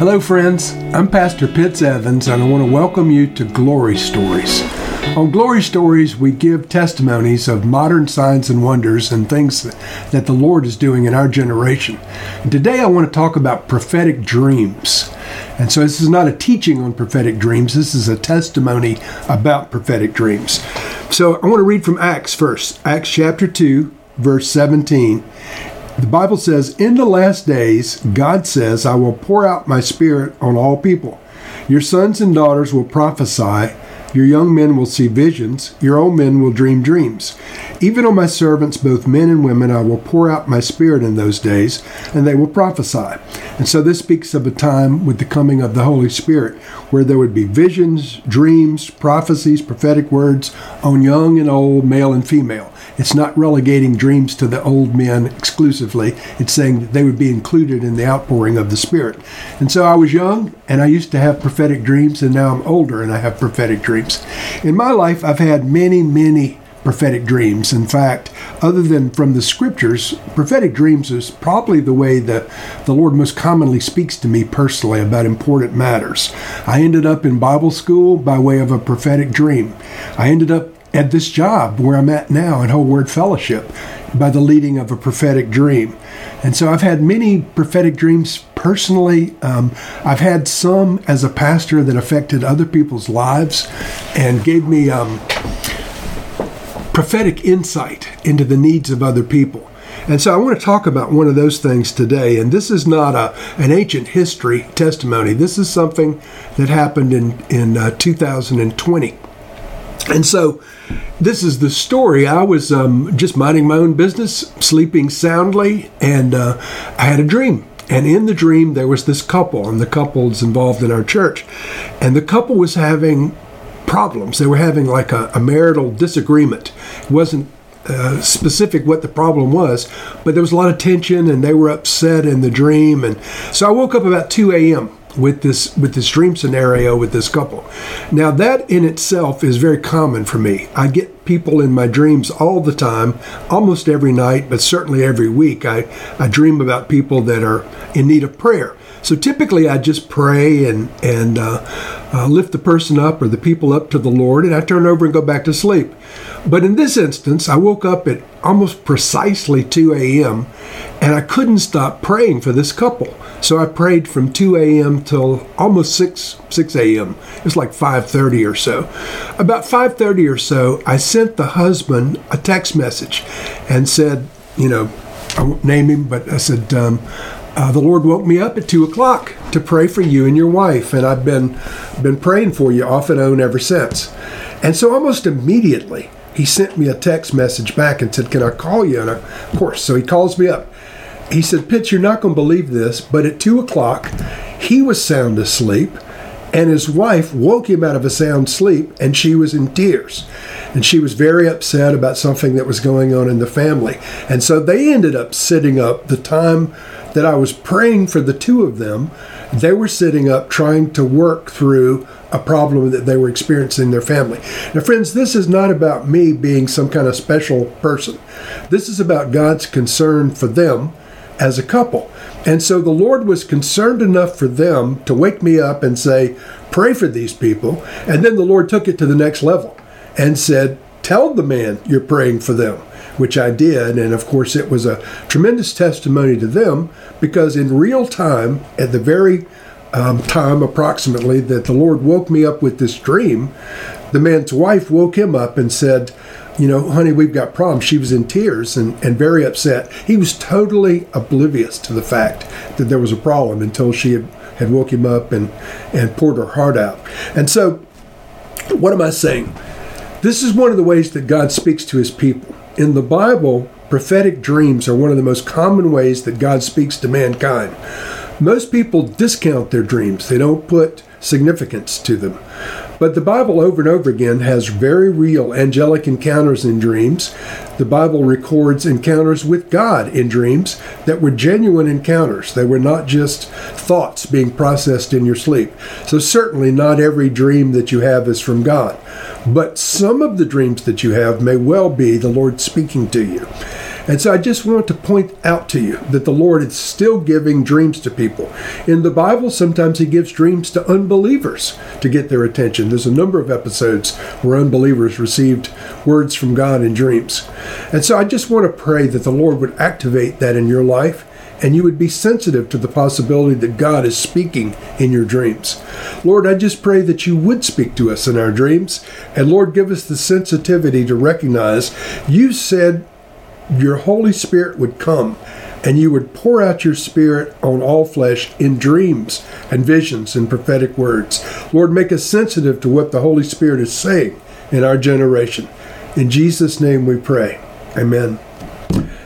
Hello, friends. I'm Pastor Pitts Evans, and I want to welcome you to Glory Stories. On Glory Stories, we give testimonies of modern signs and wonders and things that the Lord is doing in our generation. And today, I want to talk about prophetic dreams. And so, this is not a teaching on prophetic dreams, this is a testimony about prophetic dreams. So, I want to read from Acts first Acts chapter 2, verse 17. The Bible says, In the last days, God says, I will pour out my spirit on all people. Your sons and daughters will prophesy. Your young men will see visions, your old men will dream dreams. Even on my servants, both men and women, I will pour out my spirit in those days, and they will prophesy. And so this speaks of a time with the coming of the Holy Spirit, where there would be visions, dreams, prophecies, prophetic words on young and old, male and female. It's not relegating dreams to the old men exclusively. It's saying they would be included in the outpouring of the Spirit. And so I was young and I used to have prophetic dreams, and now I'm older and I have prophetic dreams. In my life, I've had many, many prophetic dreams. In fact, other than from the scriptures, prophetic dreams is probably the way that the Lord most commonly speaks to me personally about important matters. I ended up in Bible school by way of a prophetic dream. I ended up at this job where I'm at now at Whole Word Fellowship by the leading of a prophetic dream. And so I've had many prophetic dreams personally. Um, I've had some as a pastor that affected other people's lives and gave me um, prophetic insight into the needs of other people. And so I want to talk about one of those things today. And this is not a, an ancient history testimony. This is something that happened in, in uh, 2020. And so this is the story. I was um, just minding my own business, sleeping soundly, and uh, I had a dream. And in the dream, there was this couple, and the couple is involved in our church. And the couple was having problems. They were having like a, a marital disagreement. It wasn't uh, specific what the problem was, but there was a lot of tension and they were upset in the dream. And so I woke up about 2 a.m with this with this dream scenario with this couple. Now that in itself is very common for me. I get people in my dreams all the time, almost every night, but certainly every week. I, I dream about people that are in need of prayer. So typically I just pray and and uh, uh, lift the person up or the people up to the Lord, and I turn over and go back to sleep. But in this instance, I woke up at almost precisely 2 a.m. and I couldn't stop praying for this couple. So I prayed from 2 a.m. till almost 6 6 a.m. It was like 5:30 or so. About 5:30 or so, I sent the husband a text message and said, you know, I won't name him, but I said, um, uh, the Lord woke me up at two o'clock to pray for you and your wife, and I've been been praying for you off and on ever since. And so almost immediately, he sent me a text message back and said, "Can I call you?" And I, of course, so he calls me up. He said, "Pitts, you're not going to believe this, but at two o'clock, he was sound asleep." and his wife woke him out of a sound sleep and she was in tears and she was very upset about something that was going on in the family and so they ended up sitting up the time that I was praying for the two of them, they were sitting up trying to work through a problem that they were experiencing in their family. Now, friends, this is not about me being some kind of special person. This is about God's concern for them as a couple. And so the Lord was concerned enough for them to wake me up and say, Pray for these people. And then the Lord took it to the next level and said, Tell the man you're praying for them which I did. And of course, it was a tremendous testimony to them because in real time, at the very um, time approximately that the Lord woke me up with this dream, the man's wife woke him up and said, you know, honey, we've got problems. She was in tears and, and very upset. He was totally oblivious to the fact that there was a problem until she had, had woke him up and, and poured her heart out. And so, what am I saying? This is one of the ways that God speaks to his people in the Bible, prophetic dreams are one of the most common ways that God speaks to mankind. Most people discount their dreams, they don't put significance to them. But the Bible over and over again has very real angelic encounters in dreams. The Bible records encounters with God in dreams that were genuine encounters. They were not just thoughts being processed in your sleep. So, certainly, not every dream that you have is from God. But some of the dreams that you have may well be the Lord speaking to you. And so I just want to point out to you that the Lord is still giving dreams to people. In the Bible, sometimes He gives dreams to unbelievers to get their attention. There's a number of episodes where unbelievers received words from God in dreams. And so I just want to pray that the Lord would activate that in your life and you would be sensitive to the possibility that God is speaking in your dreams. Lord, I just pray that you would speak to us in our dreams. And Lord, give us the sensitivity to recognize you said your Holy Spirit would come and you would pour out your Spirit on all flesh in dreams and visions and prophetic words. Lord, make us sensitive to what the Holy Spirit is saying in our generation. In Jesus' name we pray. Amen.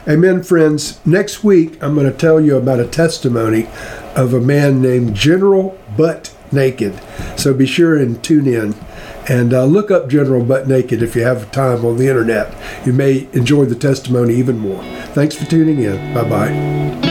Amen, friends. Next week, I'm going to tell you about a testimony of a man named General Butt Naked. So be sure and tune in and uh, look up General Butt Naked if you have time on the internet. You may enjoy the testimony even more. Thanks for tuning in. Bye bye.